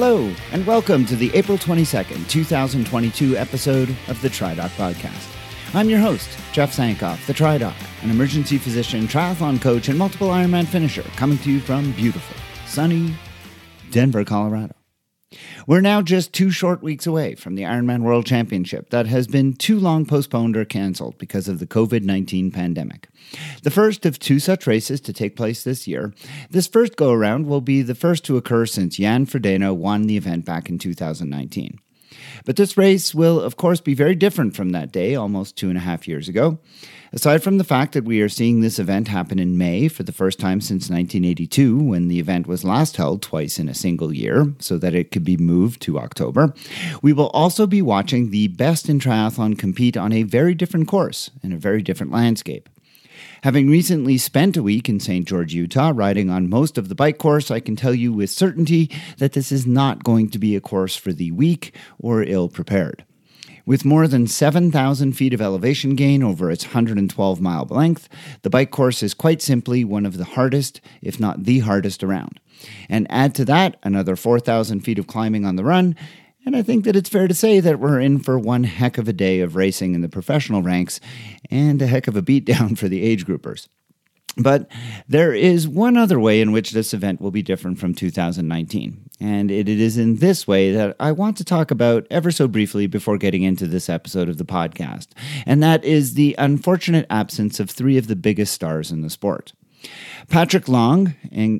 Hello, and welcome to the April 22nd, 2022 episode of the TriDoc Podcast. I'm your host, Jeff Sankoff, the TriDoc, an emergency physician, triathlon coach, and multiple Ironman finisher, coming to you from beautiful, sunny Denver, Colorado. We're now just two short weeks away from the Ironman World Championship that has been too long postponed or cancelled because of the COVID 19 pandemic. The first of two such races to take place this year. This first go around will be the first to occur since Jan Frodeno won the event back in 2019. But this race will, of course, be very different from that day almost two and a half years ago. Aside from the fact that we are seeing this event happen in May for the first time since 1982, when the event was last held twice in a single year, so that it could be moved to October, we will also be watching the best in triathlon compete on a very different course in a very different landscape. Having recently spent a week in St. George, Utah, riding on most of the bike course, I can tell you with certainty that this is not going to be a course for the weak or ill prepared. With more than 7,000 feet of elevation gain over its 112 mile length, the bike course is quite simply one of the hardest, if not the hardest, around. And add to that another 4,000 feet of climbing on the run, and I think that it's fair to say that we're in for one heck of a day of racing in the professional ranks and a heck of a beatdown for the age groupers. But there is one other way in which this event will be different from 2019. And it is in this way that I want to talk about ever so briefly before getting into this episode of the podcast. And that is the unfortunate absence of three of the biggest stars in the sport. Patrick Lange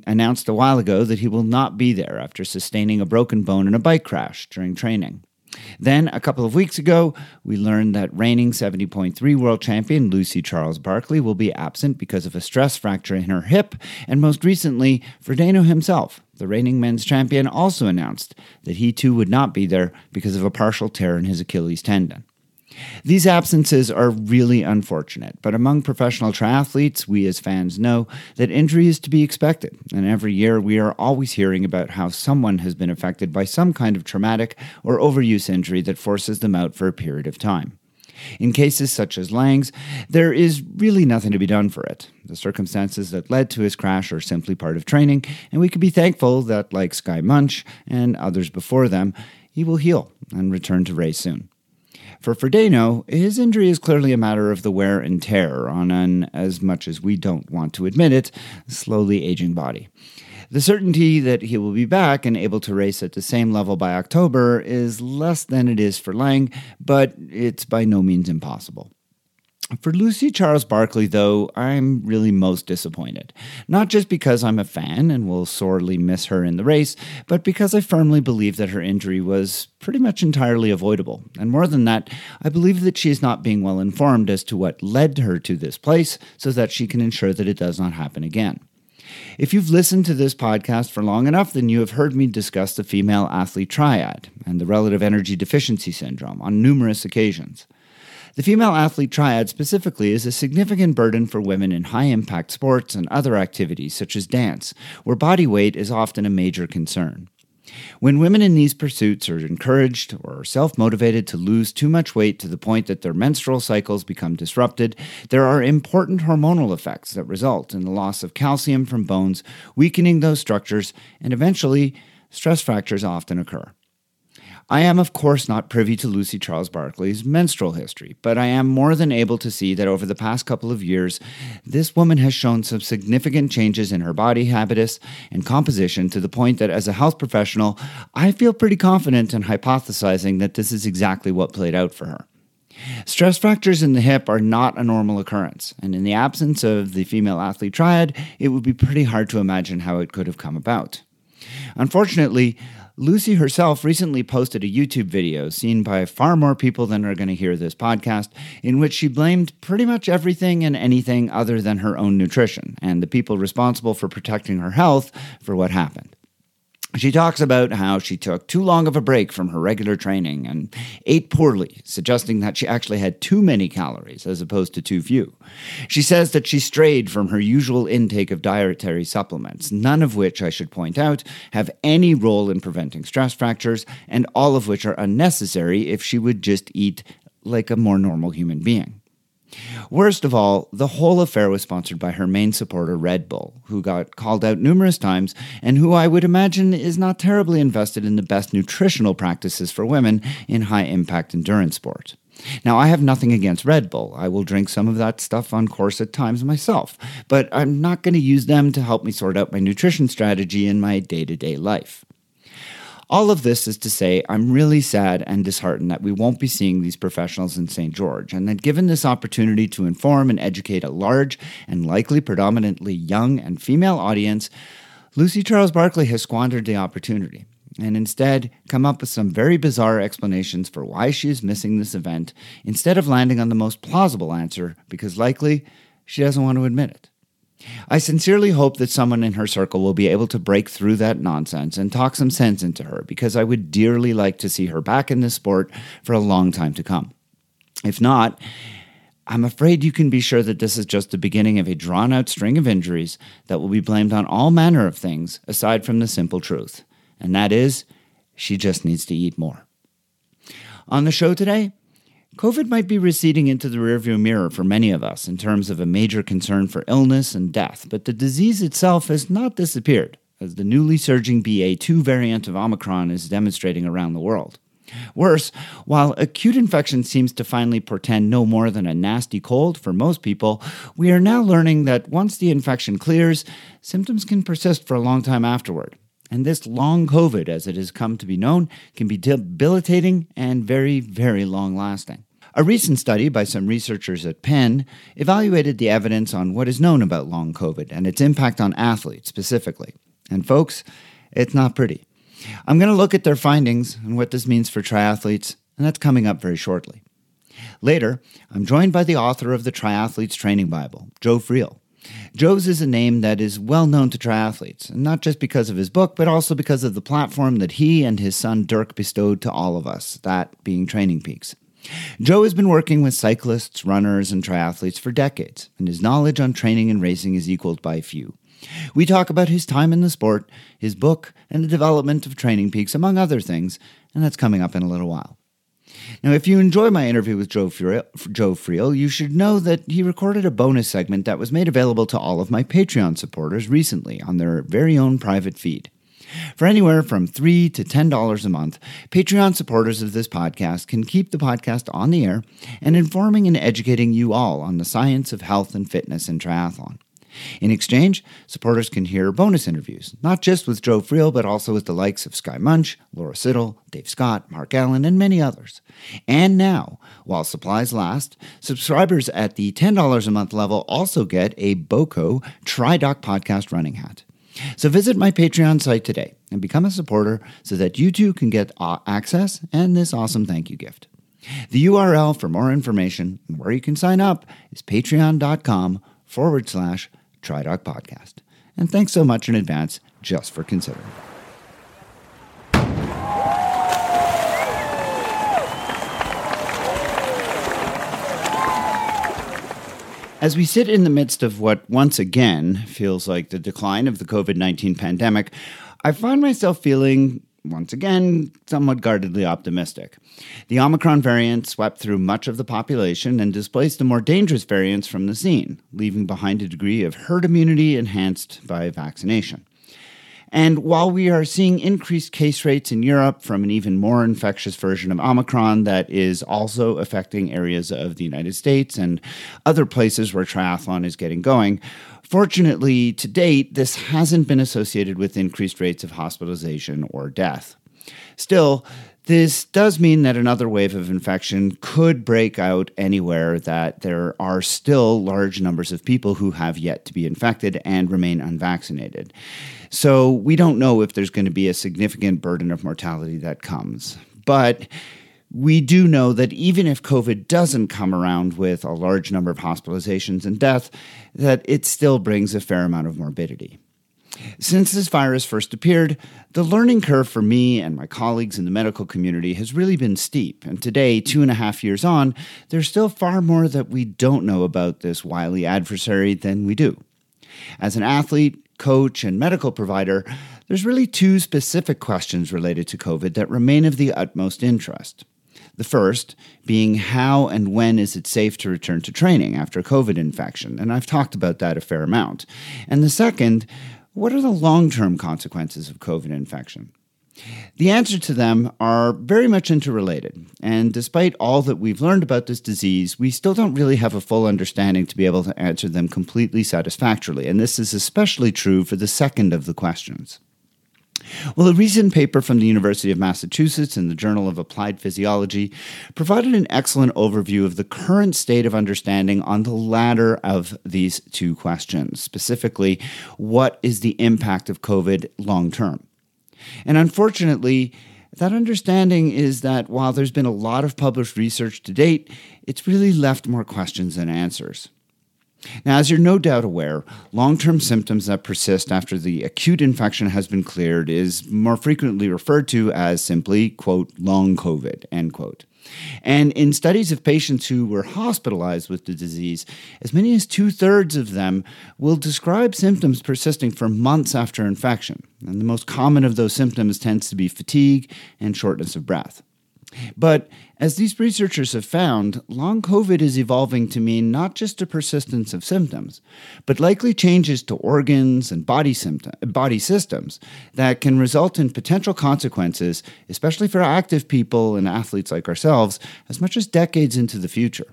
announced a while ago that he will not be there after sustaining a broken bone in a bike crash during training. Then, a couple of weeks ago, we learned that reigning 70.3 world champion Lucy Charles Barclay will be absent because of a stress fracture in her hip, and most recently, Frodeno himself, the reigning men's champion, also announced that he too would not be there because of a partial tear in his Achilles tendon. These absences are really unfortunate, but among professional triathletes, we as fans know that injury is to be expected, and every year we are always hearing about how someone has been affected by some kind of traumatic or overuse injury that forces them out for a period of time. In cases such as Lange's, there is really nothing to be done for it. The circumstances that led to his crash are simply part of training, and we can be thankful that, like Skye Moench and others before them, he will heal and return to race soon. For Frodeno, his injury is clearly a matter of the wear and tear on an, as much as we don't want to admit it, slowly aging body. The certainty that he will be back and able to race at the same level by October is less than it is for Lange, but it's by no means impossible. For Lucy Charles Barclay, though, I'm really most disappointed. Not just because I'm a fan and will sorely miss her in the race, but because I firmly believe that her injury was pretty much entirely avoidable. And more than that, I believe that she is not being well informed as to what led her to this place so that she can ensure that it does not happen again. If you've listened to this podcast for long enough, then you have heard me discuss the female athlete triad and the relative energy deficiency syndrome on numerous occasions. The female athlete triad specifically is a significant burden for women in high impact sports and other activities such as dance, where body weight is often a major concern. When women in these pursuits are encouraged or self motivated to lose too much weight to the point that their menstrual cycles become disrupted, there are important hormonal effects that result in the loss of calcium from bones, weakening those structures, and eventually, stress fractures often occur. I am, of course, not privy to Lucy Charles Barclay's menstrual history, but I am more than able to see that over the past couple of years, this woman has shown some significant changes in her body habitus and composition to the point that as a health professional, I feel pretty confident in hypothesizing that this is exactly what played out for her. Stress fractures in the hip are not a normal occurrence, and in the absence of the female athlete triad, it would be pretty hard to imagine how it could have come about. Unfortunately, Lucy herself recently posted a YouTube video seen by far more people than are going to hear this podcast, in which she blamed pretty much everything and anything other than her own nutrition and the people responsible for protecting her health for what happened. She talks about how she took too long of a break from her regular training and ate poorly, suggesting that she actually had too many calories as opposed to too few. She says that she strayed from her usual intake of dietary supplements, none of which, I should point out, have any role in preventing stress fractures, and all of which are unnecessary if she would just eat like a more normal human being. Worst of all, the whole affair was sponsored by her main supporter, Red Bull, who got called out numerous times and who I would imagine is not terribly invested in the best nutritional practices for women in high impact endurance sport. Now, I have nothing against Red Bull. I will drink some of that stuff on course at times myself, but I'm not going to use them to help me sort out my nutrition strategy in my day to day life. All of this is to say, I'm really sad and disheartened that we won't be seeing these professionals in St. George, and that given this opportunity to inform and educate a large and likely predominantly young and female audience, Lucy Charles Barclay has squandered the opportunity and instead come up with some very bizarre explanations for why she is missing this event instead of landing on the most plausible answer because likely she doesn't want to admit it. I sincerely hope that someone in her circle will be able to break through that nonsense and talk some sense into her because I would dearly like to see her back in this sport for a long time to come. If not, I'm afraid you can be sure that this is just the beginning of a drawn out string of injuries that will be blamed on all manner of things aside from the simple truth, and that is she just needs to eat more. On the show today, COVID might be receding into the rearview mirror for many of us in terms of a major concern for illness and death, but the disease itself has not disappeared, as the newly surging BA2 variant of Omicron is demonstrating around the world. Worse, while acute infection seems to finally portend no more than a nasty cold for most people, we are now learning that once the infection clears, symptoms can persist for a long time afterward. And this long COVID, as it has come to be known, can be debilitating and very, very long lasting. A recent study by some researchers at Penn evaluated the evidence on what is known about long COVID and its impact on athletes specifically. And folks, it's not pretty. I'm going to look at their findings and what this means for triathletes, and that's coming up very shortly. Later, I'm joined by the author of the Triathletes Training Bible, Joe Friel. Joe's is a name that is well known to triathletes, and not just because of his book, but also because of the platform that he and his son Dirk bestowed to all of us, that being Training Peaks. Joe has been working with cyclists, runners, and triathletes for decades, and his knowledge on training and racing is equaled by few. We talk about his time in the sport, his book, and the development of Training Peaks, among other things, and that's coming up in a little while. Now, if you enjoy my interview with Joe Friel, Joe Friel, you should know that he recorded a bonus segment that was made available to all of my Patreon supporters recently on their very own private feed. For anywhere from 3 to $10 a month, Patreon supporters of this podcast can keep the podcast on the air and informing and educating you all on the science of health and fitness in triathlon. In exchange, supporters can hear bonus interviews, not just with Joe Friel, but also with the likes of Skye Moench, Laura Siddall, Dave Scott, Mark Allen, and many others. And now, while supplies last, subscribers at the $10 a month level also get a BOCO TriDoc podcast running hat. So visit my Patreon site today and become a supporter so that you too can get access and this awesome thank you gift. The URL for more information and where you can sign up is patreon.com forward slash TriDoc podcast. And thanks so much in advance just for considering. As we sit in the midst of what once again feels like the decline of the COVID 19 pandemic, I find myself feeling once again, somewhat guardedly optimistic. The Omicron variant swept through much of the population and displaced the more dangerous variants from the scene, leaving behind a degree of herd immunity enhanced by vaccination. And while we are seeing increased case rates in Europe from an even more infectious version of Omicron that is also affecting areas of the United States and other places where triathlon is getting going, fortunately, to date, this hasn't been associated with increased rates of hospitalization or death. Still, this does mean that another wave of infection could break out anywhere that there are still large numbers of people who have yet to be infected and remain unvaccinated. So we don't know if there's going to be a significant burden of mortality that comes. But we do know that even if COVID doesn't come around with a large number of hospitalizations and death, that it still brings a fair amount of morbidity. Since this virus first appeared, the learning curve for me and my colleagues in the medical community has really been steep. And today, two and a half years on, there's still far more that we don't know about this wily adversary than we do. As an athlete, coach, and medical provider, there's really two specific questions related to COVID that remain of the utmost interest. The first being how and when is it safe to return to training after COVID infection? And I've talked about that a fair amount. And the second, what are the long term consequences of COVID infection? The answer to them are very much interrelated, and despite all that we've learned about this disease, we still don't really have a full understanding to be able to answer them completely satisfactorily, and this is especially true for the second of the questions. Well, a recent paper from the University of Massachusetts in the Journal of Applied Physiology provided an excellent overview of the current state of understanding on the latter of these two questions, specifically, what is the impact of COVID long term? And unfortunately, that understanding is that while there's been a lot of published research to date, it's really left more questions than answers. Now, as you're no doubt aware, long term symptoms that persist after the acute infection has been cleared is more frequently referred to as simply, quote, long COVID, end quote. And in studies of patients who were hospitalized with the disease, as many as two thirds of them will describe symptoms persisting for months after infection. And the most common of those symptoms tends to be fatigue and shortness of breath. But as these researchers have found, long COVID is evolving to mean not just a persistence of symptoms, but likely changes to organs and body, symptom, body systems that can result in potential consequences, especially for active people and athletes like ourselves, as much as decades into the future.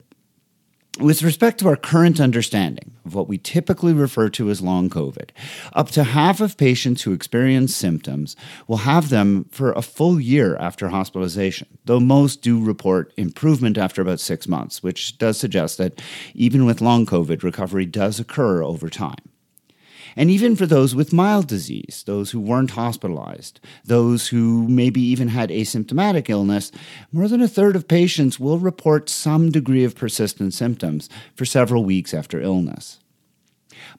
With respect to our current understanding of what we typically refer to as long COVID, up to half of patients who experience symptoms will have them for a full year after hospitalization, though most do report improvement after about six months, which does suggest that even with long COVID, recovery does occur over time. And even for those with mild disease, those who weren't hospitalized, those who maybe even had asymptomatic illness, more than a third of patients will report some degree of persistent symptoms for several weeks after illness.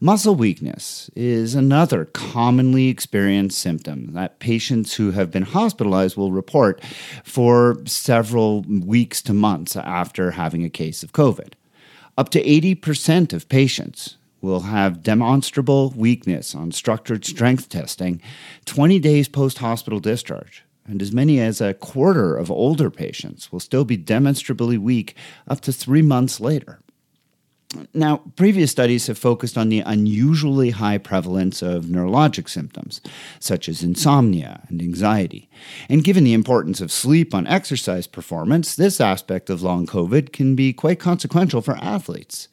Muscle weakness is another commonly experienced symptom that patients who have been hospitalized will report for several weeks to months after having a case of COVID. Up to 80% of patients will have demonstrable weakness on structured strength testing 20 days post hospital discharge. And as many as a quarter of older patients will still be demonstrably weak up to three months later. Now, previous studies have focused on the unusually high prevalence of neurologic symptoms, such as insomnia and anxiety. And given the importance of sleep on exercise performance, this aspect of long COVID can be quite consequential for athletes.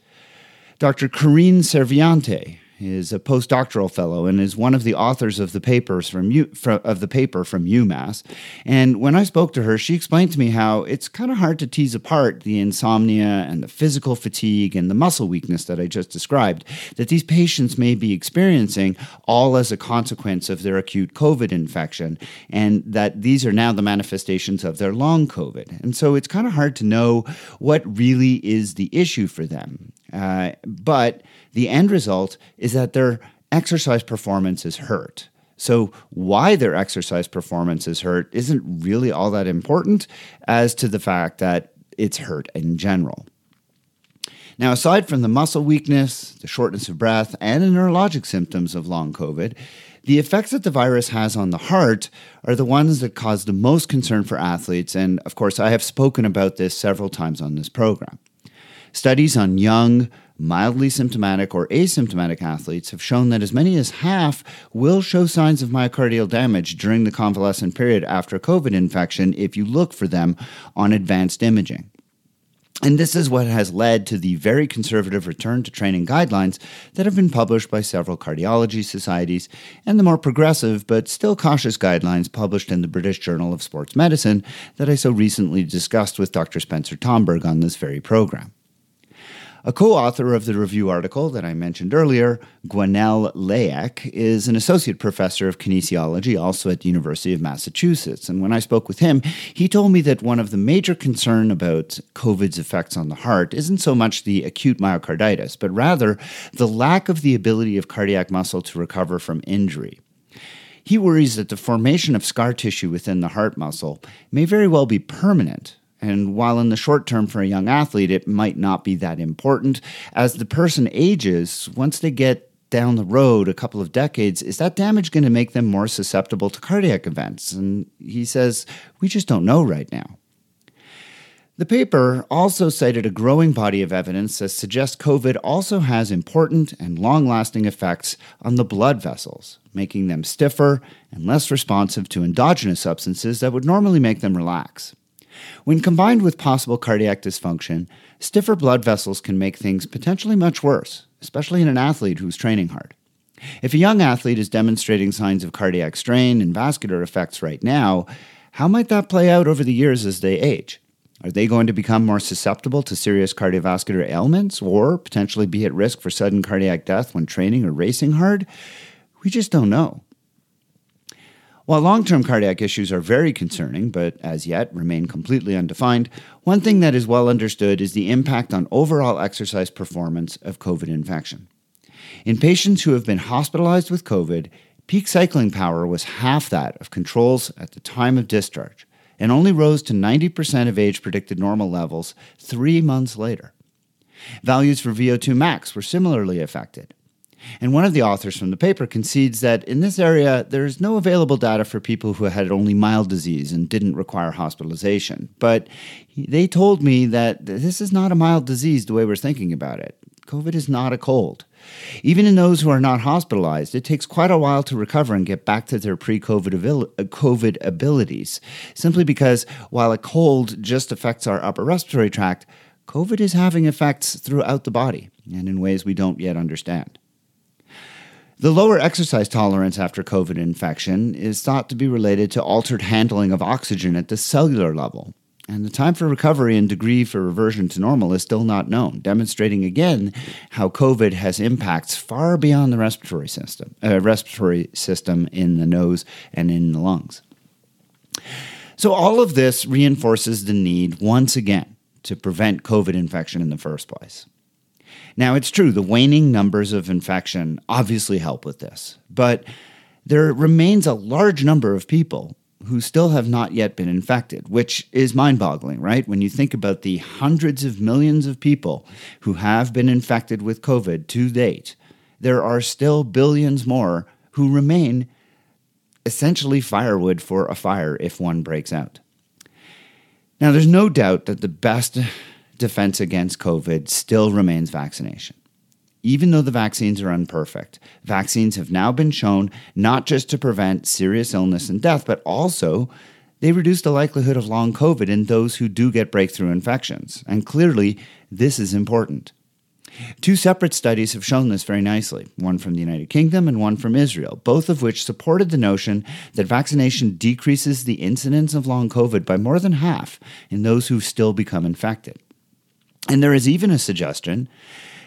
Dr. Carine Serviante is a postdoctoral fellow and is one of the authors of the papers from, U, of the paper from UMass. And when I spoke to her, she explained to me how it's kind of hard to tease apart the insomnia and the physical fatigue and the muscle weakness that I just described that these patients may be experiencing all as a consequence of their acute COVID infection, and that these are now the manifestations of their long COVID. And so it's kind of hard to know what really is the issue for them. Uh, but the end result is that their exercise performance is hurt. So, why their exercise performance is hurt isn't really all that important as to the fact that it's hurt in general. Now, aside from the muscle weakness, the shortness of breath, and the neurologic symptoms of long COVID, the effects that the virus has on the heart are the ones that cause the most concern for athletes. And of course, I have spoken about this several times on this program. Studies on young, mildly symptomatic or asymptomatic athletes have shown that as many as half will show signs of myocardial damage during the convalescent period after COVID infection if you look for them on advanced imaging. And this is what has led to the very conservative return to training guidelines that have been published by several cardiology societies and the more progressive but still cautious guidelines published in the British Journal of Sports Medicine that I so recently discussed with Dr. Spencer Tomberg on this very program. A co author of the review article that I mentioned earlier, Gwenaël Layec, is an associate professor of kinesiology also at the University of Massachusetts. And when I spoke with him, he told me that one of the major concern about COVID's effects on the heart isn't so much the acute myocarditis, but rather the lack of the ability of cardiac muscle to recover from injury. He worries that the formation of scar tissue within the heart muscle may very well be permanent and while in the short term for a young athlete, it might not be that important, as the person ages, once they get down the road a couple of decades, is that damage going to make them more susceptible to cardiac events? And he says, we just don't know right now. The paper also cited a growing body of evidence that suggests COVID also has important and long lasting effects on the blood vessels, making them stiffer and less responsive to endogenous substances that would normally make them relax. When combined with possible cardiac dysfunction, stiffer blood vessels can make things potentially much worse, especially in an athlete who's training hard. If a young athlete is demonstrating signs of cardiac strain and vascular effects right now, how might that play out over the years as they age? Are they going to become more susceptible to serious cardiovascular ailments or potentially be at risk for sudden cardiac death when training or racing hard? We just don't know. While long term cardiac issues are very concerning, but as yet remain completely undefined, one thing that is well understood is the impact on overall exercise performance of COVID infection. In patients who have been hospitalized with COVID, peak cycling power was half that of controls at the time of discharge and only rose to 90% of age predicted normal levels three months later. Values for VO2 max were similarly affected. And one of the authors from the paper concedes that in this area, there is no available data for people who had only mild disease and didn't require hospitalization. But they told me that this is not a mild disease the way we're thinking about it. COVID is not a cold. Even in those who are not hospitalized, it takes quite a while to recover and get back to their pre uh, COVID abilities, simply because while a cold just affects our upper respiratory tract, COVID is having effects throughout the body and in ways we don't yet understand. The lower exercise tolerance after COVID infection is thought to be related to altered handling of oxygen at the cellular level, and the time for recovery and degree for reversion to normal is still not known, demonstrating again how COVID has impacts far beyond the respiratory system, uh, respiratory system in the nose and in the lungs. So all of this reinforces the need once again to prevent COVID infection in the first place. Now, it's true, the waning numbers of infection obviously help with this, but there remains a large number of people who still have not yet been infected, which is mind boggling, right? When you think about the hundreds of millions of people who have been infected with COVID to date, there are still billions more who remain essentially firewood for a fire if one breaks out. Now, there's no doubt that the best defense against COVID still remains vaccination even though the vaccines are imperfect. Vaccines have now been shown not just to prevent serious illness and death, but also they reduce the likelihood of long COVID in those who do get breakthrough infections. And clearly, this is important. Two separate studies have shown this very nicely, one from the United Kingdom and one from Israel, both of which supported the notion that vaccination decreases the incidence of long COVID by more than half in those who still become infected. And there is even a suggestion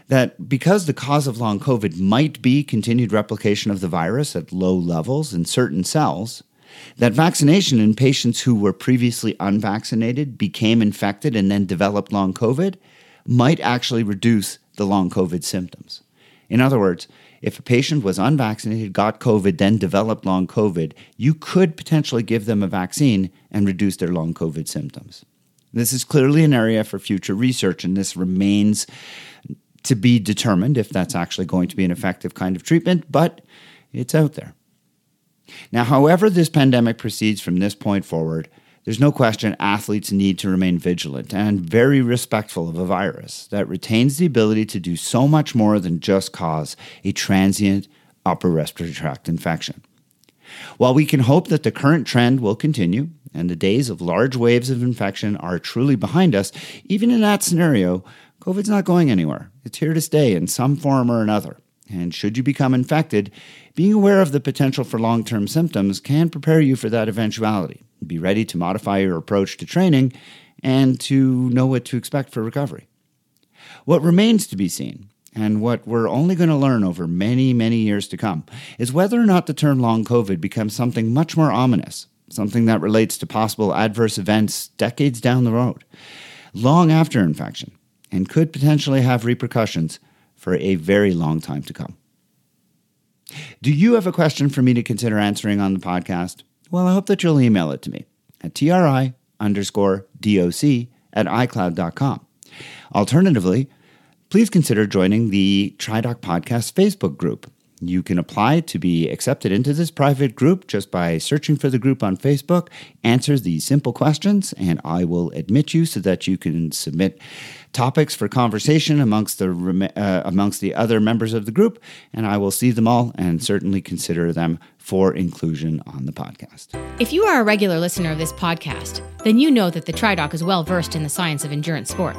that because the cause of long COVID might be continued replication of the virus at low levels in certain cells, that vaccination in patients who were previously unvaccinated became infected and then developed long COVID might actually reduce the long COVID symptoms. In other words, if a patient was unvaccinated, got COVID, then developed long COVID, you could potentially give them a vaccine and reduce their long COVID symptoms. This is clearly an area for future research, and this remains to be determined if that's actually going to be an effective kind of treatment, but it's out there. Now, however, this pandemic proceeds from this point forward, there's no question athletes need to remain vigilant and very respectful of a virus that retains the ability to do so much more than just cause a transient upper respiratory tract infection. While we can hope that the current trend will continue and the days of large waves of infection are truly behind us, even in that scenario, COVID's not going anywhere. It's here to stay in some form or another. And should you become infected, being aware of the potential for long term symptoms can prepare you for that eventuality. Be ready to modify your approach to training and to know what to expect for recovery. What remains to be seen, and what we're only going to learn over many, many years to come, is whether or not the term long COVID becomes something much more ominous, something that relates to possible adverse events decades down the road, long after infection and could potentially have repercussions for a very long time to come. Do you have a question for me to consider answering on the podcast? Well, I hope that you'll email it to me at tri underscore doc at icloud.com. Alternatively, please consider joining the TriDoc Podcast Facebook group. You can apply to be accepted into this private group just by searching for the group on Facebook. Answer these simple questions, and I will admit you so that you can submit topics for conversation amongst the uh, amongst the other members of the group, and I will see them all and certainly consider them for inclusion on the podcast. If you are a regular listener of this podcast, then you know that the TriDoc is well versed in the science of endurance sport.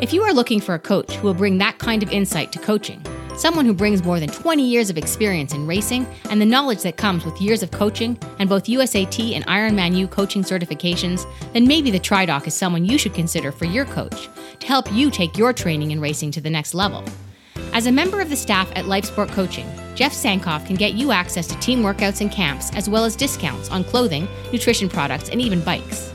If you are looking for a coach who will bring that kind of insight to coaching, someone who brings more than 20 years of experience in racing and the knowledge that comes with years of coaching and both USAT and Ironman U coaching certifications, then maybe the TriDoc is someone you should consider for your coach to help you take your training and racing to the next level. As a member of the staff at Life Sport Coaching, Jeff Sankoff can get you access to team workouts and camps, as well as discounts on clothing, nutrition products, and even bikes.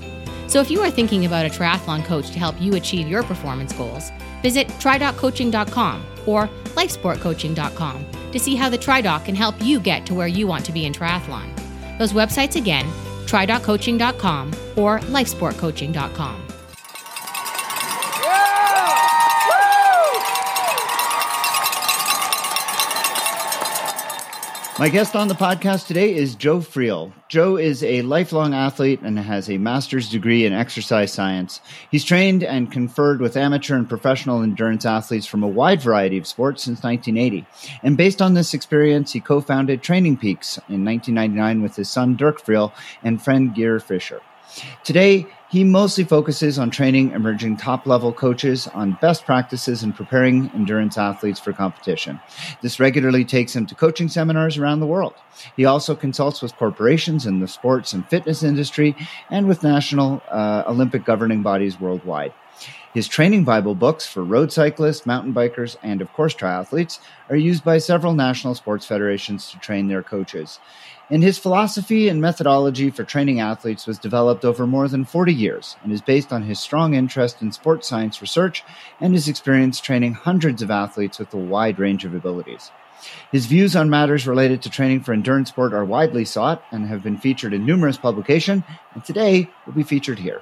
So if you are thinking about a triathlon coach to help you achieve your performance goals, visit tridoccoaching.com or lifesportcoaching.com to see how the TriDoc can help you get to where you want to be in triathlon. Those websites again, tridoccoaching.com or lifesportcoaching.com. My guest on the podcast today is Joe Friel. Joe is a lifelong athlete and has a master's degree in exercise science. He's trained and conferred with amateur and professional endurance athletes from a wide variety of sports since 1980. And based on this experience, he co founded Training Peaks in 1999 with his son Dirk Friel and friend Gear Fisher. Today, he mostly focuses on training emerging top level coaches on best practices in preparing endurance athletes for competition. This regularly takes him to coaching seminars around the world. He also consults with corporations in the sports and fitness industry and with national uh, Olympic governing bodies worldwide. His training Bible books for road cyclists, mountain bikers, and of course triathletes are used by several national sports federations to train their coaches and his philosophy and methodology for training athletes was developed over more than 40 years and is based on his strong interest in sports science research and his experience training hundreds of athletes with a wide range of abilities. His views on matters related to training for endurance sport are widely sought and have been featured in numerous publications, and today will be featured here.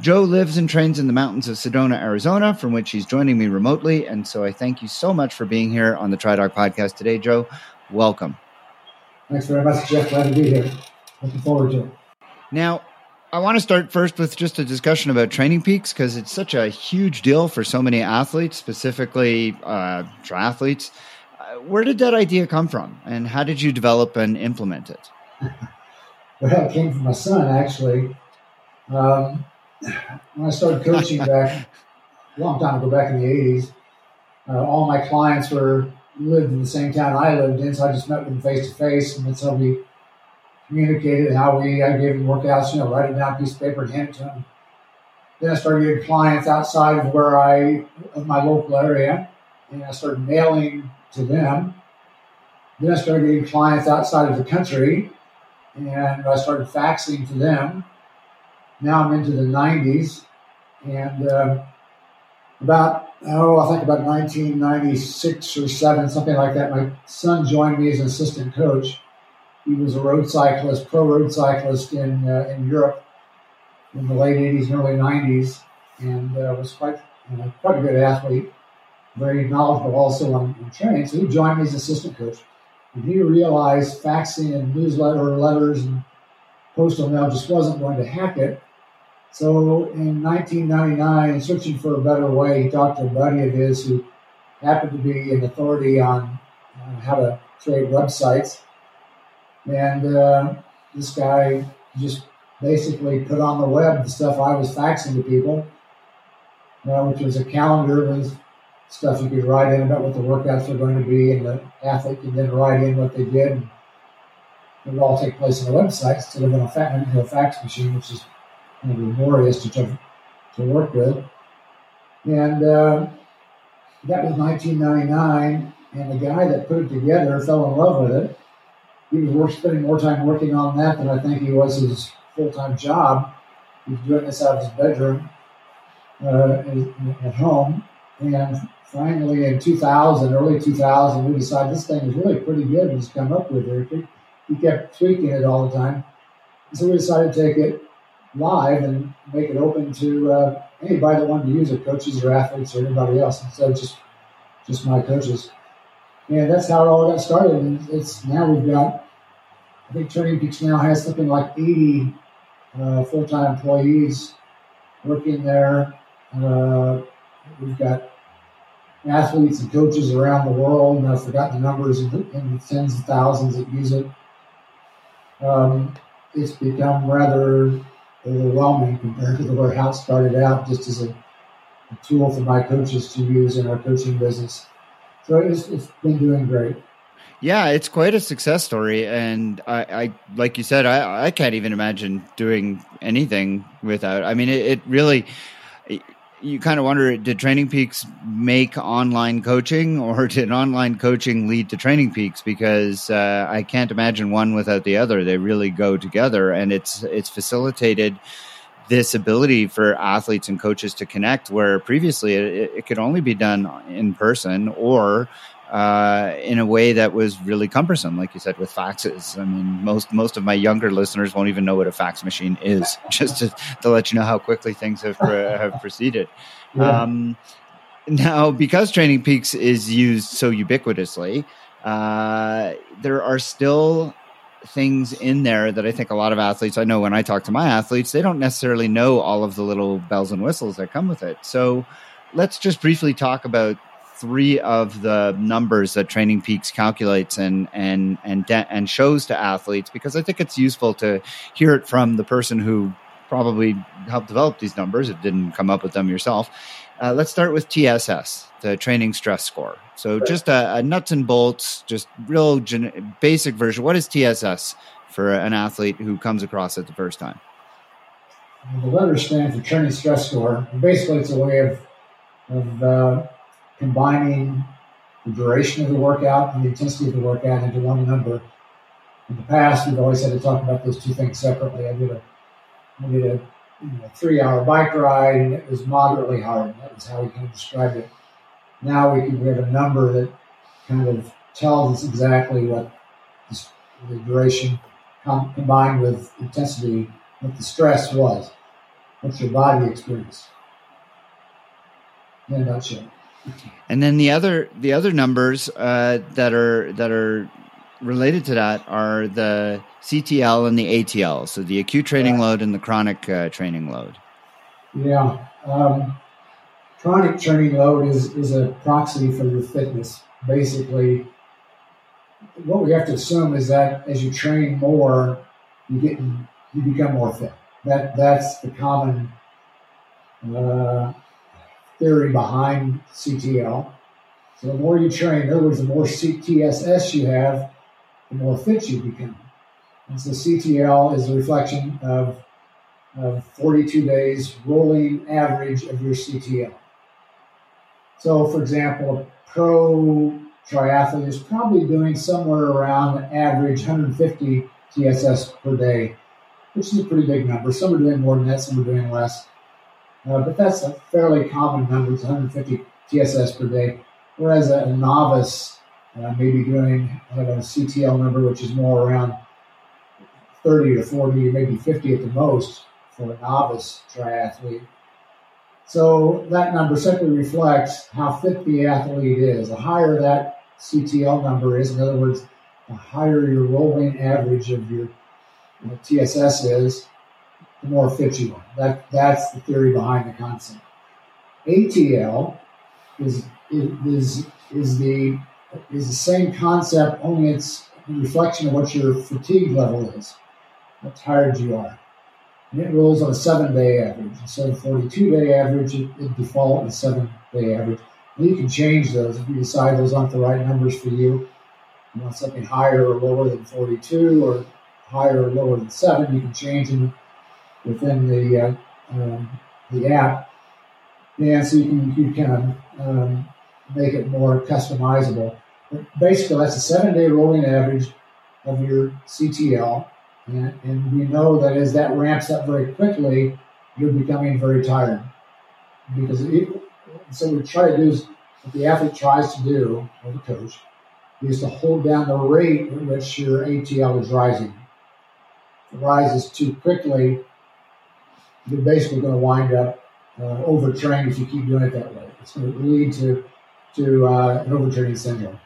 Joe lives and trains in the mountains of Sedona, Arizona, from which he's joining me remotely. And so I thank you so much for being here on the TriDoc podcast today, Joe. Welcome. Thanks very much, Jeff. Glad to be here. Looking forward to it. Now, I want to start first with just a discussion about Training Peaks because it's such a huge deal for so many athletes, specifically uh, triathletes. Uh, where did that idea come from, and how did you develop and implement it? well, it came from my son, actually. Um, when I started coaching back a long time ago, back in the 80s, uh, all my clients were lived in the same town I lived in, so I just met with them face to face, and that's how we communicated. How we I gave them workouts, you know, write it down piece of paper and hand it to them. Then I started getting clients outside of where I of my local area, and I started mailing to them. Then I started getting clients outside of the country, and I started faxing to them. Now I'm into the 90s, and uh, about oh, I think about 1996 or seven, something like that. My son joined me as an assistant coach. He was a road cyclist, pro road cyclist in uh, in Europe in the late 80s and early 90s, and uh, was quite uh, quite a good athlete, very knowledgeable also on, on training. So he joined me as assistant coach, and he realized faxing and newsletter letters and postal mail just wasn't going to hack it so in 1999, searching for a better way, he talked to a buddy of his who happened to be an authority on uh, how to create websites. And uh, this guy just basically put on the web the stuff I was faxing to people, which was a calendar with stuff you could write in about what the workouts were going to be, and the athlete could then write in what they did. It would all take place on a website instead of on a, a fax machine, which is of laborious to, to work with. And uh, that was 1999, and the guy that put it together fell in love with it. He was spending more time working on that than I think he was his full time job. He was doing this out of his bedroom uh, at home. And finally, in 2000, early 2000, we decided this thing was really pretty good. He's come up with it. He kept tweaking it all the time. So we decided to take it live and make it open to uh, anybody that wanted to use it, coaches or athletes or anybody else, instead of just just my coaches. yeah, that's how it all got started. And it's now we've got, I think Training Peaks now has something like 80 uh, full time employees working there. Uh, we've got athletes and coaches around the world, and I've forgotten the numbers in the, in the tens of thousands that use it. Um, it's become rather overwhelming compared to the way how it started out, just as a, a tool for my coaches to use in our coaching business. So it's, it's been doing great. Yeah, it's quite a success story, and I, I like you said, I, I can't even imagine doing anything without. I mean, it, it really. You kind of wonder: Did Training Peaks make online coaching, or did online coaching lead to Training Peaks? Because uh, I can't imagine one without the other. They really go together, and it's it's facilitated this ability for athletes and coaches to connect where previously it, it could only be done in person or uh, in a way that was really cumbersome, like you said, with faxes. I mean, most most of my younger listeners won't even know what a fax machine is, just to, to let you know how quickly things have have proceeded. Yeah. Um, now, because Training Peaks is used so ubiquitously, uh, there are still things in there that I think a lot of athletes, I know when I talk to my athletes, they don't necessarily know all of the little bells and whistles that come with it. So let's just briefly talk about three of the numbers that Training Peaks calculates and and and de- and shows to athletes because I think it's useful to hear it from the person who probably helped develop these numbers. It didn't come up with them yourself. Uh, let's start with TSS, the training stress score. So, just a, a nuts and bolts, just real gen- basic version. What is TSS for an athlete who comes across it the first time? The letters stand for training stress score. Basically, it's a way of, of uh, combining the duration of the workout and the intensity of the workout into one number. In the past, we've always had to talk about those two things separately. I did a, I did a you know, three-hour bike ride, and it was moderately hard. That was how we kind of described it. Now we can we have a number that kind of tells us exactly what the duration com- combined with intensity, what the stress was, what your body experienced. In a nutshell. And then the other the other numbers uh, that are that are related to that are the CTL and the ATL, so the acute training load and the chronic uh, training load. Yeah, um, chronic training load is is a proxy for your fitness. Basically, what we have to assume is that as you train more, you get you become more fit. That that's the common uh, theory behind CTL. So the more you train, in other words, the more CTSS you have, the more fit you become. And so CTL is a reflection of, of 42 days rolling average of your CTL. So, for example, a pro triathlete is probably doing somewhere around average 150 TSS per day, which is a pretty big number. Some are doing more than that, some are doing less. Uh, but that's a fairly common number, it's 150 TSS per day. Whereas a, novice uh, may be doing have a CTL number, which is more around 30 to 40 or maybe 50 at the most for a novice triathlete. So that number simply reflects how fit the athlete is. The higher that CTL number is, in other words, the higher your rolling average of your TSS is, the more are. That, that's the theory behind the concept. ATL is, is, is, the, is the same concept, only it's a reflection of what your fatigue level is how tired you are. And it rolls on a seven day average. Instead of 42 day average, it, it default is seven day average. And you can change those if you decide those aren't the right numbers for you. You want something higher or lower than 42 or higher or lower than seven, you can change them within the uh, um, the app. And so you can you can um, make it more customizable. But basically, that's a seven day rolling average of your CTL and, and we know that as that ramps up very quickly, you're becoming very tired. Because it, so we try to do is what the athlete tries to do, or the coach, is to hold down the rate at which your ATL is rising. If it rises too quickly, you're basically going to wind up uh, overtrained if you keep doing it that way. It's going to lead to to uh, an overtraining syndrome.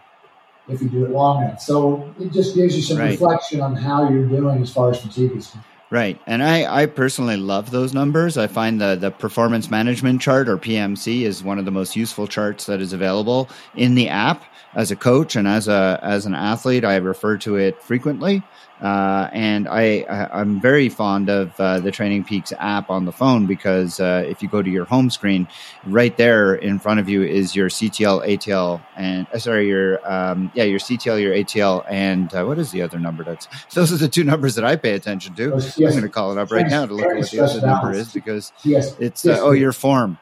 if you do it long enough. So it just gives you some Right. reflection on how you're doing as far as fatigue is concerned. Right. And I, I personally love those numbers. I find the, the performance management chart or PMC is one of the most useful charts that is available in the app as a coach and as a as an athlete. I refer to it frequently. Uh, and I, I I'm very fond of uh, the Training Peaks app on the phone because uh, if you go to your home screen, right there in front of you is your CTL, ATL, and uh, sorry, your um, yeah, your CTL, your ATL, and uh, what is the other number? That's those are the two numbers that I pay attention to. Those- I'm going to call it up right now to look at what the other number is because Yes. it's Yes, uh, oh your form.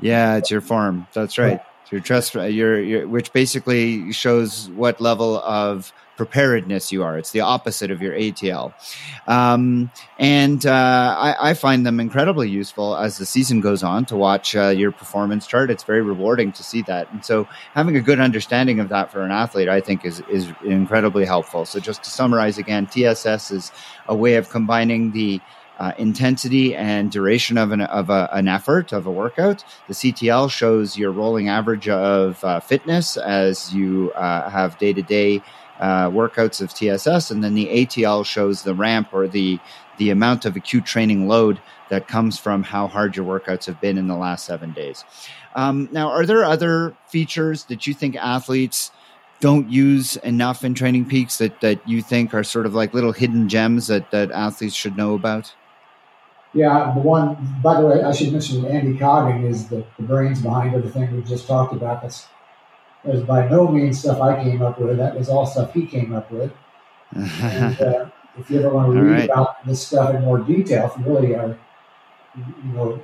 Yeah, it's your form. That's right. It's your trust, your, your which basically shows what level of preparedness you are. It's the opposite of your ATL, um, and uh, I, I find them incredibly useful as the season goes on to watch uh, your performance chart. It's very rewarding to see that, and so having a good understanding of that for an athlete, I think, is is incredibly helpful. So just to summarize again, TSS is a way of combining the uh, intensity and duration of an of a, an effort of a workout. The CTL shows your rolling average of uh, fitness as you uh, have day to day workouts of TSS, and then the ATL shows the ramp or the the amount of acute training load that comes from how hard your workouts have been in the last seven days. Um, now, are there other features that you think athletes don't use enough in training peaks that, that you think are sort of like little hidden gems that, that athletes should know about? Yeah, the one, by the way, I should mention Andy Coggan is the, the brains behind everything we've just talked about. That's, that was by no means stuff I came up with. That was all stuff he came up with. And uh, if you ever want to read right. about this stuff in more detail, if you really are, you know,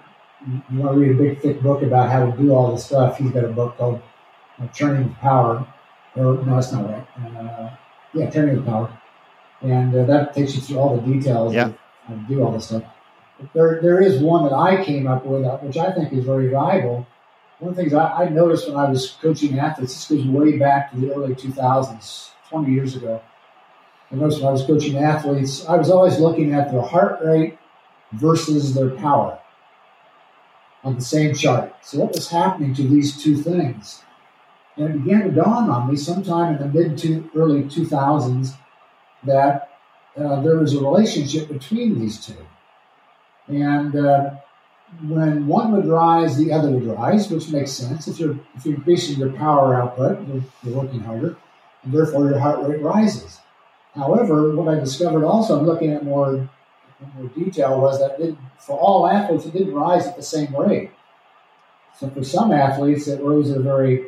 you want to read a big, thick book about how to do all this stuff, he's got a book called uh, Training with Power. Or, no, that's not right. Uh, yeah, Training with Power. And uh, that takes you through all the details Yeah. of how to do all this stuff. But there, there is one that I came up with, uh, which I think is very valuable. One of the things I, I noticed when I was coaching athletes, this goes way back to the early 2000s, 20 years ago. I noticed when I was coaching athletes, I was always looking at their heart rate versus their power on the same chart. So, what was happening to these two things? And it began to dawn on me sometime in the mid to early 2000s that uh, there was a relationship between these two. And uh, when one would rise, the other would rise, which makes sense. If you're, if you're increasing your power output, you're, you're working harder, and therefore your heart rate rises. However, what I discovered also, I'm looking at more, in more detail, was that it, for all athletes, it didn't rise at the same rate. So for some athletes, it rose at a very,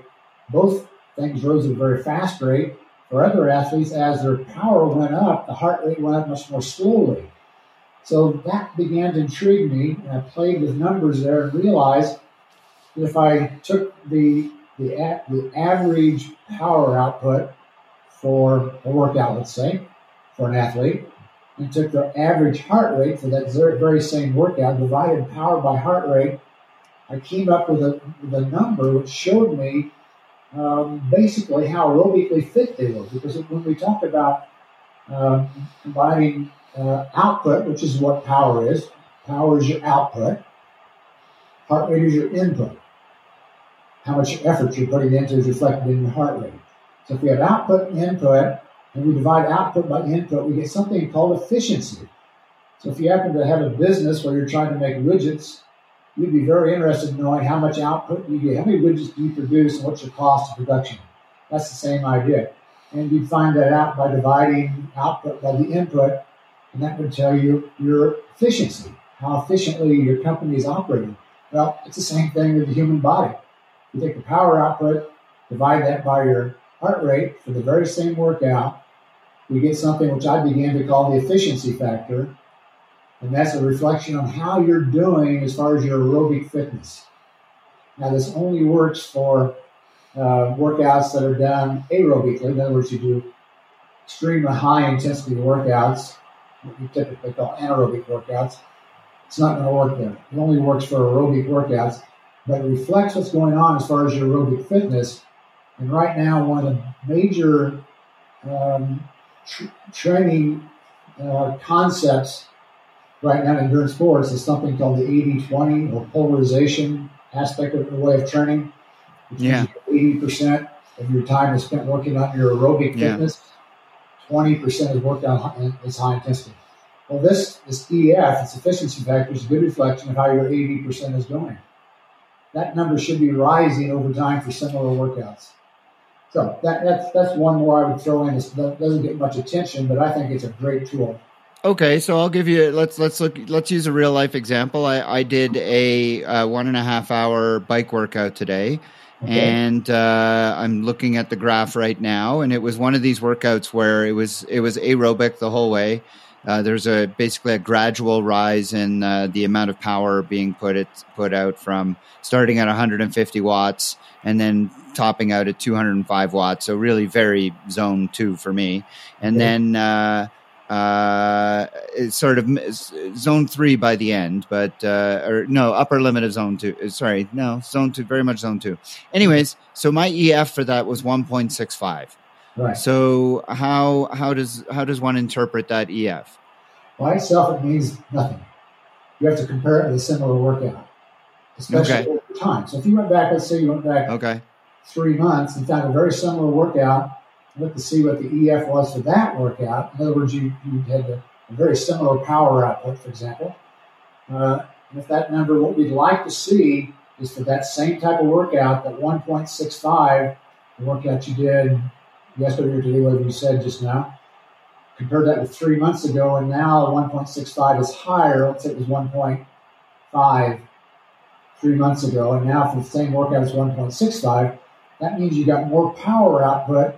both things rose at a very fast rate. For other athletes, as their power went up, the heart rate went up much more slowly. So that began to intrigue me, and I played with numbers there and realized that if I took the the, the average power output for a workout, let's say, for an athlete, and took the average heart rate for that very, very same workout, divided power by heart rate, I came up with a, with a number which showed me um, basically how aerobically fit they were. Because when we talk about um, combining uh, output, which is what power is, power is your output, heart rate is your input. How much effort you're putting into is reflected in your heart rate. So if we have output and input, and we divide output by input, we get something called efficiency. So if you happen to have a business where you're trying to make widgets, you'd be very interested in knowing how much output you get, how many widgets do you produce, and what's your cost of production. That's the same idea. And you'd find that out by dividing output by the input, and that would tell you your efficiency, how efficiently your company is operating. Well, it's the same thing with the human body. You take the power output, divide that by your heart rate for the very same workout, we get something which I began to call the efficiency factor. And that's a reflection on how you're doing as far as your aerobic fitness. Now, this only works for uh, workouts that are done aerobically. In other words, you do extremely high intensity workouts, what we typically call anaerobic workouts. It's not going to work there. It only works for aerobic workouts, but it reflects what's going on as far as your aerobic fitness. And right now, one of the major um, tr- training uh, concepts right now in endurance sports is something called the 80 20 or polarization aspect of the way of training. Yeah. 80% of your time is spent working on your aerobic Yeah. fitness, 20% is worked on hi- is high intensity. Well, this, this EF, its efficiency factor, is a good reflection of how your 80% is going. That number should be rising over time for similar workouts. So that, that's, that's one more I would throw in. That doesn't get much attention, but I think it's a great tool. Okay, so I'll give you. Let's let's look. Let's use a real life example. I, I did a uh, one and a half hour bike workout today, Okay. and uh, I'm looking at the graph right now. And it was one of these workouts where it was it was aerobic the whole way. Uh, there's a basically a gradual rise in uh, the amount of power being put it put out from starting at 150 watts and then topping out at 205 watts. So really very zone two for me. And Okay. then uh, it's sort of zone three by the end, but uh, or no upper limit of zone two. uh, Sorry, no zone two, very much zone two. Anyways, so my EF for that was 1.65. Right. So how how does how does one interpret that EF? By itself, it means nothing. You have to compare it with a similar workout, especially Okay. over time. So if you went back, let's say you went back Okay, three months and found a very similar workout, look to see what the EF was for that workout. In other words, you, you had a, very similar power output, for example. Uh, and if that number, what we'd like to see is for that same type of workout, that 1.65, the workout you did yesterday or today, whatever you said just now, compare that with three months ago, and now 1.65 is higher. Let's say it was 1.5 three months ago, and now for the same workout it's 1.65. That means you got more power output,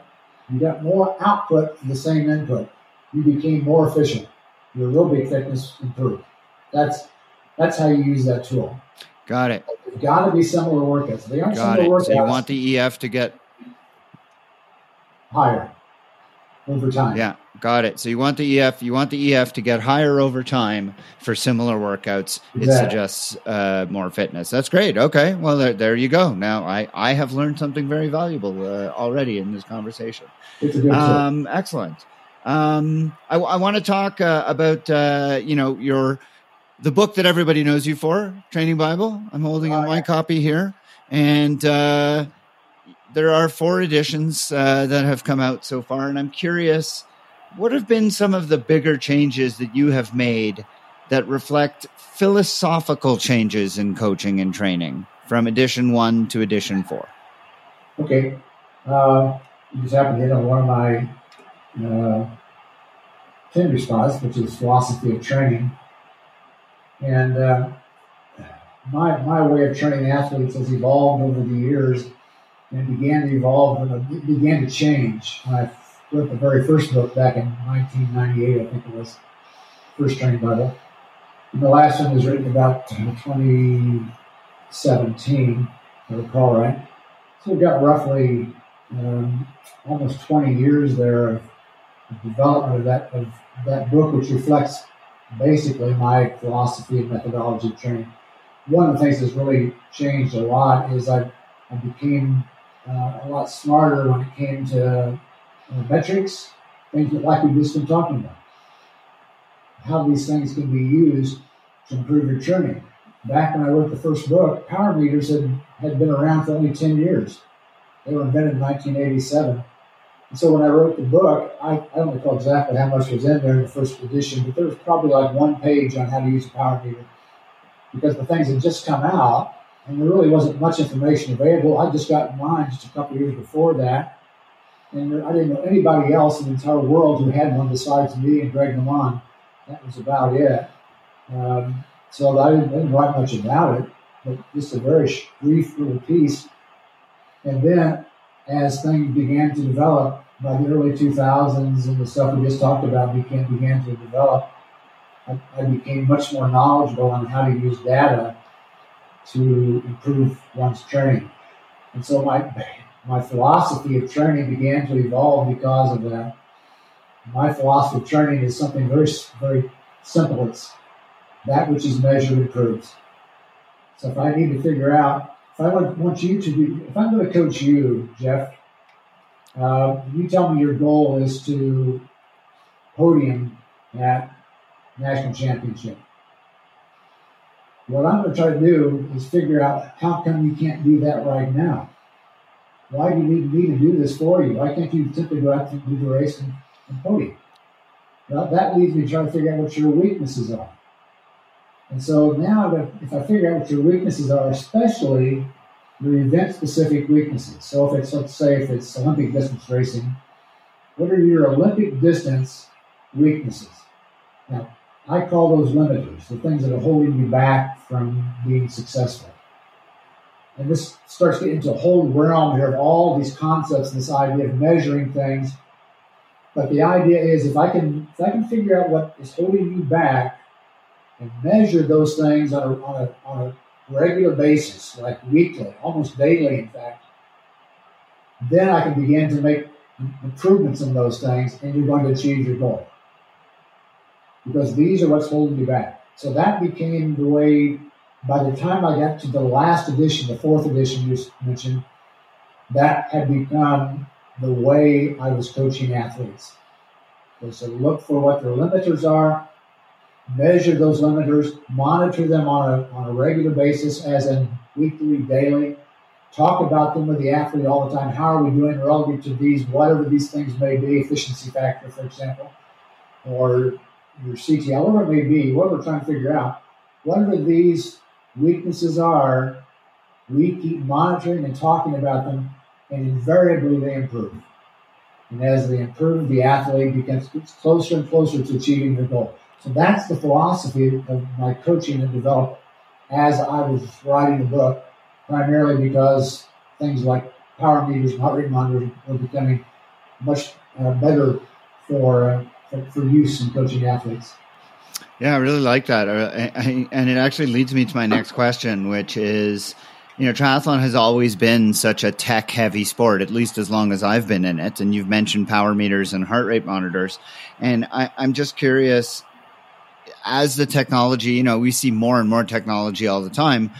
you got more output for the same input. You became more efficient. Your aerobic fitness improved. That's that's how you use that tool. got it, got to be similar workouts. They aren't got it. similar So you want the EF to get higher over time. yeah, got it. So you want the EF, you want the EF to get higher over time for similar workouts. It suggests uh, more fitness. That's great. Okay, well there, there you go. Now I I have learned something very valuable uh, already in this conversation. It's a good. Um, excellent. Um, I, want to talk uh, about uh, you know your the book that everybody knows you for, Training Bible. I'm holding Oh, my yeah. copy here, and uh, there are four editions uh, that have come out so far. And I'm curious, what have been some of the bigger changes that you have made that reflect philosophical changes in coaching and training from edition one to edition four? Okay. Uh, you just happened to hit on one of my uh, tender spots, which is philosophy of training. And uh, my, my way of training athletes has evolved over the years and began to evolve and it began to change. When I wrote the very first book back in 1998, I think it was, first training Bible. And the last one was written about 2017, if I recall right. So we've got roughly um, almost 20 years there of, development of that of that book, which reflects basically my philosophy and methodology of training. One of the things that's really changed a lot is I, I became uh, a lot smarter when it came to uh, Uh, metrics, things that, like we've just been talking about. How these things can be used to improve your training. Back when I wrote the first book, power meters had, had been around for only 10 years. They were invented in 1987. And so when I wrote the book, I, I don't recall exactly how much was in there in the first edition, but there was probably like one page on how to use a power meter because the things had just come out and there really wasn't much information available. I just got mine just a couple years before that. And I didn't know anybody else in the entire world who had one besides me and Greg LeMond. That was about it. Um, so I didn't, didn't write much about it, but just a very brief little piece. And then as things began to develop by the early 2000s and the stuff we just talked about began, began to develop, I, I became much more knowledgeable on how to use data to improve one's training. And so my, my philosophy of training began to evolve because of that. My philosophy of training is something very, very simple. It's that which is measured improves. So if I need to figure out, if I want, you to be, if I'm going to coach you, Jeff, uh, you tell me your goal is to podium at national championship. What I'm going to try to do is figure out how come you can't do that right now. Why do you need me to do this for you? Why can't you simply go out and do the race and, and podium? Well, that leads me trying to figure out what your weaknesses are. And so now, if I figure out what your weaknesses are, especially your event-specific weaknesses. So if it's, let's say, if it's Olympic distance racing, what are your Olympic distance weaknesses? Now, I call those limiters, the things that are holding you back from being successful. And this starts getting into a whole realm here of all these concepts, this idea of measuring things. But the idea is if I can if I can figure out what is holding you back and measure those things on a, on a, on a regular basis, like weekly, almost daily, in fact, then I can begin to make improvements in those things and you're going to achieve your goal. Because these are what's holding you back. So that became the way, by the time I got to the last edition, the fourth edition you mentioned, that had become the way I was coaching athletes. Was to look for what their limiters are, measure those limiters, monitor them on a, on a regular basis, as in weekly, daily, talk about them with the athlete all the time. How are we doing relative to these, whatever these things may be, efficiency factor, for example, or your CTL, whatever it may be, what we're trying to figure out, What are these weaknesses are, we keep monitoring and talking about them, and invariably they improve. And as they improve, the athlete becomes closer and closer to achieving their goal. So that's the philosophy of my coaching and development as I was writing the book, primarily because things like power meters and heart rate monitors were becoming much uh, better for, uh, for, for use in coaching athletes. Yeah, I really like that, uh, and it actually leads me to my next question, which is you know, triathlon has always been such a tech heavy sport, at least as long as I've been in it. And you've mentioned power meters and heart rate monitors. And I, am just curious, as the technology, you know, we see more and more technology all the time.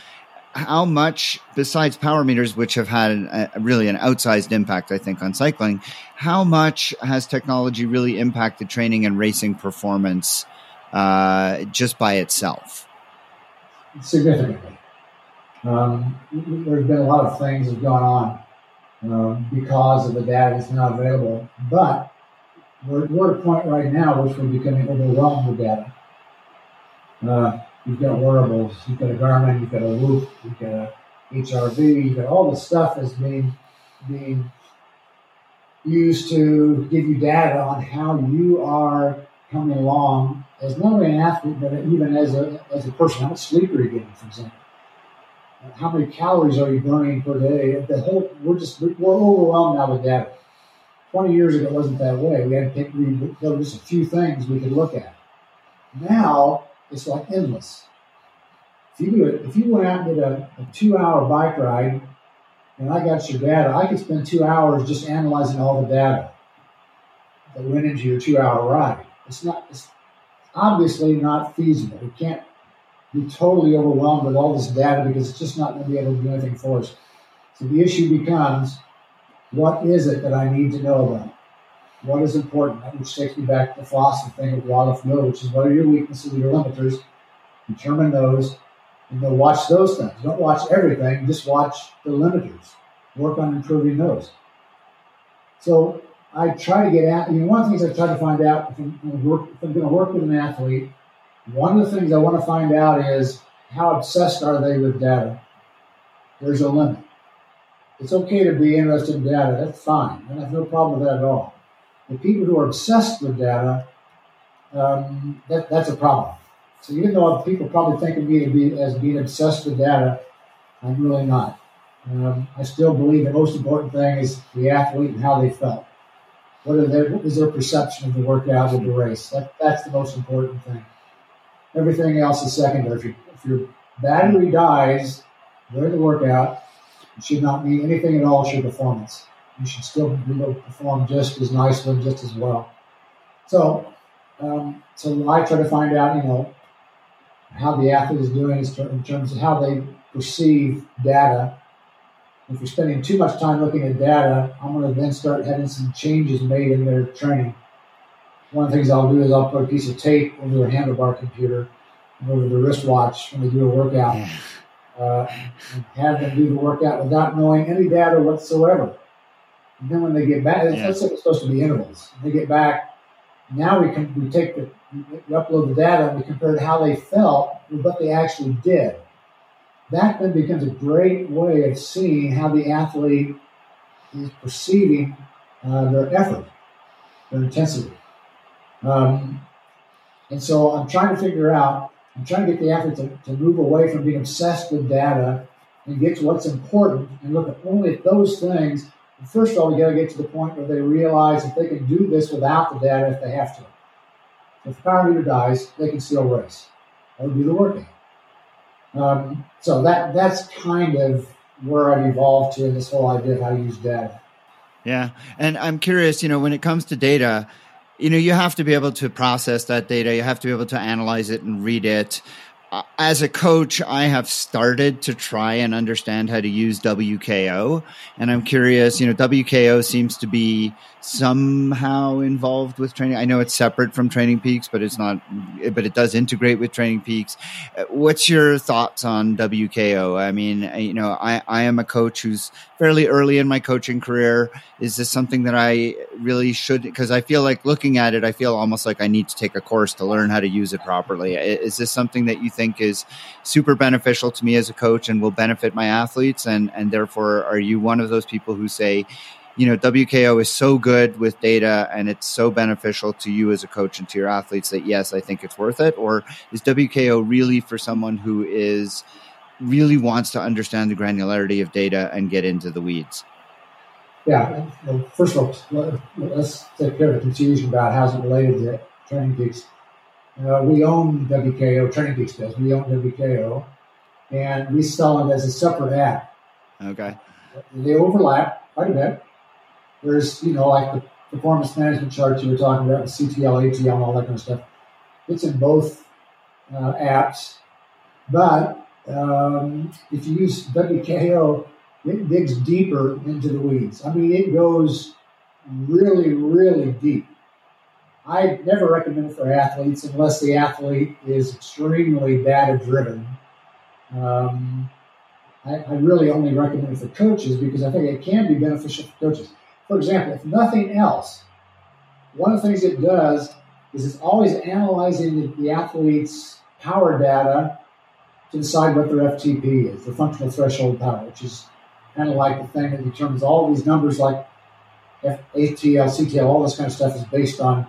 How much, besides power meters, which have had a, really an outsized impact, I think, on cycling, how much has technology really impacted training and racing performance uh, just by itself? Significantly. Um, there's been a lot of things that have gone on um, because of the data that's not available. But we're, we're at a point right now which we're becoming overwhelmed with data. Uh, you've got wearables, you've got a Garmin, you've got a Whoop, you've got a HRV, you've got all the stuff that's being being used to give you data on how you are coming along as not only an athlete, but even as a as a person. How much sleep are you getting, for example? Uh, how many calories are you burning per day? The whole we're just we're overwhelmed now with data. Twenty years ago, it wasn't that way. We had to pick, we, there were just a few things we could look at. Now it's like endless. If you do it, if you went out and did a, a two-hour bike ride, and I got your data, I could spend two hours just analyzing all the data that went into your two-hour ride. It's not. It's obviously not feasible. We can't be totally overwhelmed with all this data because it's just not going to be able to do anything for us. So the issue becomes, what is it that I need to know about? what is important, which takes me back to the philosophy thing of Waldorf Mill, which is what are your weaknesses and your limiters, determine those, and then watch those things. Don't watch everything, just watch the limiters. Work on improving those. So I try to get at, I mean, one of the things I try to find out if I'm, if I'm going to work with an athlete, one of the things I want to find out is how obsessed are they with data? There's a limit. It's okay to be interested in data. That's fine. I have no problem with that at all the people who are obsessed with data, um, that, that's a problem. So even though people probably think of me be, as being obsessed with data, I'm really not. Um, I still believe the most important thing is the athlete and how they felt. What, are their, what was their perception of the workout or the race? That, that's the most important thing. Everything else is secondary. If, you, if your battery dies during the workout, it should not mean anything at all to your performance you should still be able to perform just as nicely, just as well. So, um, so I try to find out, you know, how the athlete is doing in terms of how they perceive data. If you're spending too much time looking at data, I'm going to then start having some changes made in their training. One of the things I'll do is I'll put a piece of tape over their handlebar computer and over the wristwatch when they do a workout. Yeah. uh, and have them do the workout without knowing any data whatsoever. And then when they get back, yeah. let's it's supposed to be intervals. When they get back, now we can we take the we upload the data and we compare how they felt with what they actually did. That then becomes a great way of seeing how the athlete is perceiving uh, their effort, their intensity. Um, and so I'm trying to figure out, I'm trying to get the athlete to, to move away from being obsessed with data and get to what's important and look at only at those things. First of all, we got to get to the point where they realize that they can do this without the data if they have to. If the power meter dies, they can still race or do the working. Um, so that that's kind of where I've evolved to in this whole idea of how to use data. Yeah, and I'm curious. You know, when it comes to data, you know, you have to be able to process that data. You have to be able to analyze it and read it. Uh, as a coach, I have started to try and understand how to use WKO. And I'm curious, you know, WKO seems to be somehow involved with training. I know it's separate from Training Peaks, but it's not, but it does integrate with Training Peaks. Uh, what's your thoughts on WKO? I mean, uh, you know, I, I am a coach who's fairly early in my coaching career. Is this something that I really should? Because I feel like looking at it, I feel almost like I need to take a course to learn how to use it properly. Is this something that you think is super beneficial to me as a coach and will benefit my athletes? And, and therefore, are you one of those people who say, you know, WKO is so good with data and it's so beneficial to you as a coach and to your athletes that yes, I think it's worth it? Or is WKO really for someone who is really wants to understand the granularity of data and get into the weeds? Yeah, well, first of all, let's take care of the confusion about how's it related to Training Peaks. Uh, we own WKO, Training does. We own WKO, and we sell it as a separate app. Okay. They overlap quite a bit. There's, you know, like the performance management charts you were talking about, the CTL, ATL, all that kind of stuff. It's in both uh, apps. But um, if you use WKO, it digs deeper into the weeds. I mean, it goes really, really deep. I never recommend it for athletes unless the athlete is extremely data driven. Um, I, I, really only recommend it for coaches because I think it can be beneficial for coaches. For example, if nothing else, one of the things it does is it's always analyzing the, the athlete's power data to decide what their FTP is, the functional threshold power, which is kind of like the thing that determines all these numbers like ATL, CTL, all this kind of stuff is based on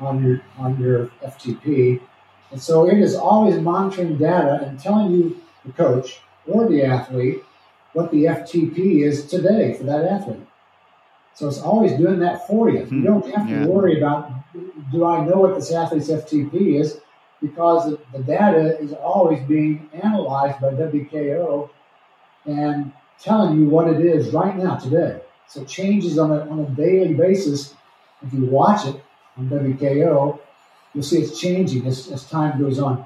on your on your FTP. And so it is always monitoring data and telling you, the coach or the athlete, what the FTP is today for that athlete. So it's always doing that for you. You hmm. don't have to yeah. worry about do I know what this athlete's FTP is because the data is always being analyzed by WKO and telling you what it is right now today. So it changes on a, on a daily basis. If you watch it on WKO, you'll see it's changing as, as time goes on.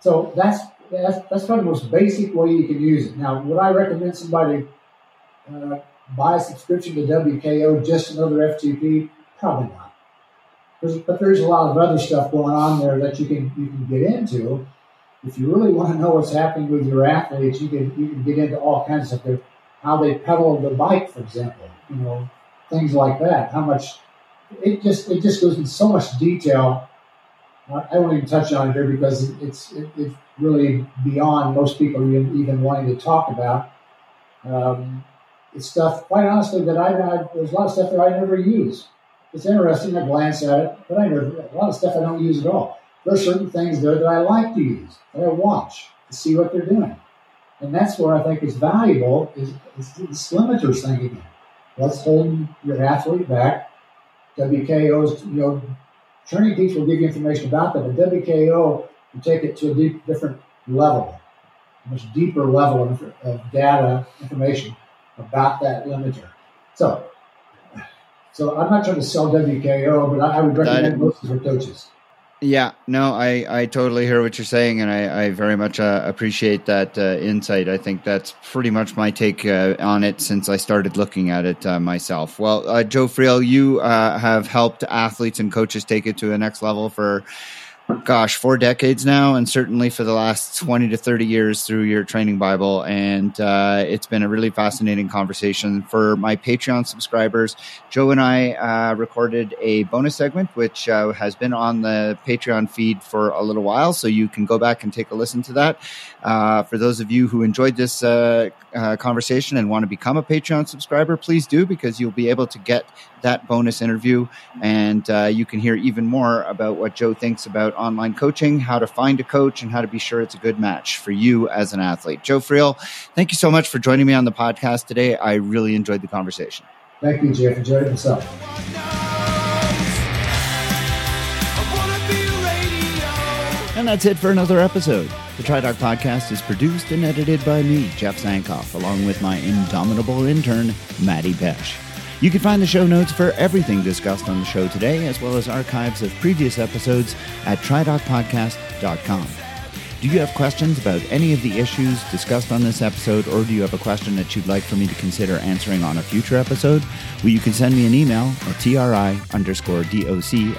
So that's, that's that's probably the most basic way you can use it. Now, would I recommend somebody uh, buy a subscription to WKO just another FTP? Probably not. There's, but there's a lot of other stuff going on there that you can you can get into. If you really want to know what's happening with your athletes, you can you can get into all kinds of stuff. How they pedal the bike, for example, you know, things like that. How much it just it just goes into so much detail. I won't even touch on it here because it's it, it's really beyond most people even, wanting to talk about. Um, it's stuff, quite honestly, that I, I, there's a lot of stuff that I never use. It's interesting, I glance at it, but I never, a lot of stuff I don't use at all. There are certain things there that I like to use, that I watch to see what they're doing. And that's where I think is valuable is, is the slimiters thing again. What's holding your athlete back? WKO's, you know, Training Peaks will give you information about that, but WKO will take it to a deep, different level, a much deeper level of, of data information about that limiter. So, so I'm not trying to sell WKO, but I, I would recommend most for coaches. Yeah, no, I, I totally hear what you're saying, and I, I very much uh, appreciate that uh, insight. I think that's pretty much my take uh, on it since I started looking at it uh, myself. Well, uh, Joe Friel, you uh, have helped athletes and coaches take it to the next level for gosh, four decades now, and certainly for the last 20 to 30 years through your training Bible. And uh, it's been a really fascinating conversation. For my Patreon subscribers, Joe and I uh, recorded a bonus segment, which uh, has been on the Patreon feed for a little while. So you can go back and take a listen to that. Uh, for those of you who enjoyed this uh, uh, conversation and want to become a Patreon subscriber, please do because you'll be able to get that bonus interview and you can hear even more about what Joe thinks about online coaching, how to find a coach, and how to be sure it's a good match for you as an athlete. Joe Friel, thank you so much for joining me on the podcast today. I really enjoyed the conversation. Thank you, Jeff. Enjoyed it myself. And that's it for another episode. The TriDoc podcast is produced and edited by me, Jeff Sankoff, along with my indomitable intern, Maddie Pesh. You can find the show notes for everything discussed on the show today, as well as archives of previous episodes at tridocpodcast.com. Do you have questions about any of the issues discussed on this episode, or do you have a question that you'd like for me to consider answering on a future episode? Well, you can send me an email at tri underscore doc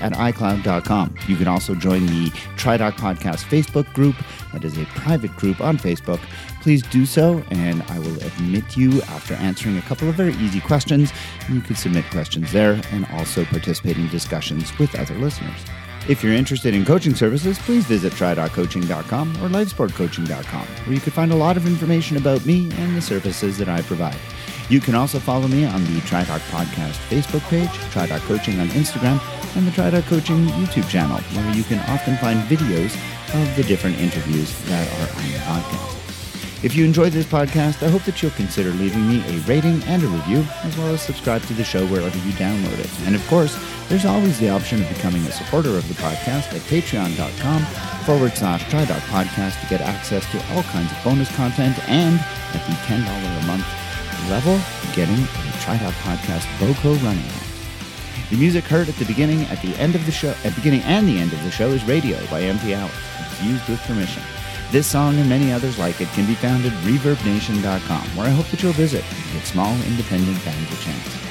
at icloud.com. You can also join the TriDoc Podcast Facebook group. That is a private group on Facebook. Please do so, and I will admit you after answering a couple of very easy questions. You can submit questions there and also participate in discussions with other listeners. If you're interested in coaching services, please visit try.coaching.com or lifesportcoaching.com, where you can find a lot of information about me and the services that I provide. You can also follow me on the TriDoc Podcast Facebook page, TriDoc Coaching on Instagram, and the TriDoc Coaching YouTube channel, where you can often find videos of the different interviews that are on the podcast. If you enjoyed this podcast, I hope that you'll consider leaving me a rating and a review, as well as subscribe to the show wherever you download it. And of course, there's always the option of becoming a supporter of the podcast at patreon.com forward slash TriDoc podcast to get access to all kinds of bonus content and at the $10 a month level, getting a TriDoc podcast BOCO running. The music heard at the beginning, at the end of the show, at beginning and the end of the show is Radio by MP Hours. It's used with permission. This song and many others like it can be found at ReverbNation.com, where I hope that you'll visit and give small independent bands a chance.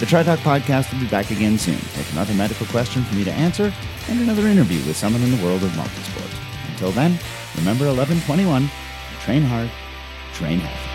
The TriDoc podcast will be back again soon with another medical question for me to answer and another interview with someone in the world of multisport. Until then, remember 1121, train hard, train healthy.